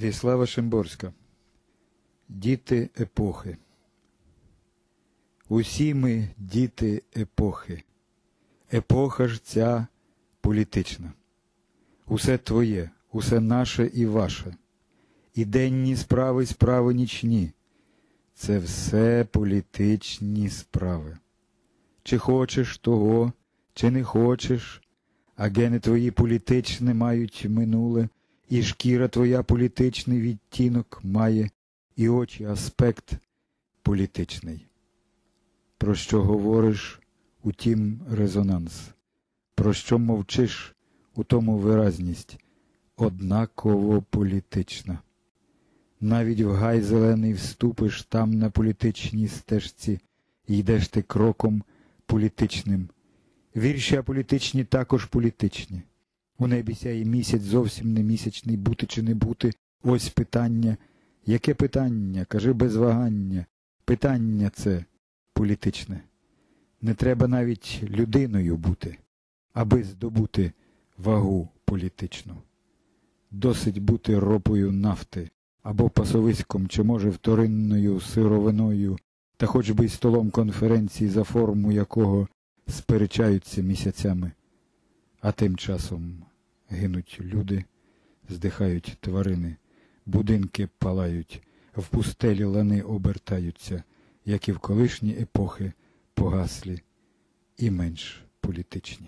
Віслава Шимборська. Діти епохи. Усі ми діти епохи. Епоха ж ця політична. Усе твоє, усе наше і ваше. І денні справи, справи нічні. Це все політичні справи. Чи хочеш того, чи не хочеш, а гени твої політичне мають минуле, і шкіра твоя політичний відтінок має, і очі аспект політичний. Про що говориш, у тім резонанс, про що мовчиш, у тому виразність, однаково політична. Навіть в гай зелений вступиш там на політичній стежці, йдеш ти кроком політичним. Вірші аполітичні також політичні. У небі сяє місяць зовсім не місячний, бути чи не бути. Ось питання. Яке питання? Кажи без вагання. Питання це політичне. Не треба навіть людиною бути, аби здобути вагу політичну. Досить бути ропою нафти або пасовиськом, чи може вторинною сировиною, та хоч би й столом конференції, за форму якого сперечаються місяцями, а тим часом гинуть люди, здихають тварини, будинки палають, в пустелі лани обертаються, як і в колишні епохи погаслі і менш політичні.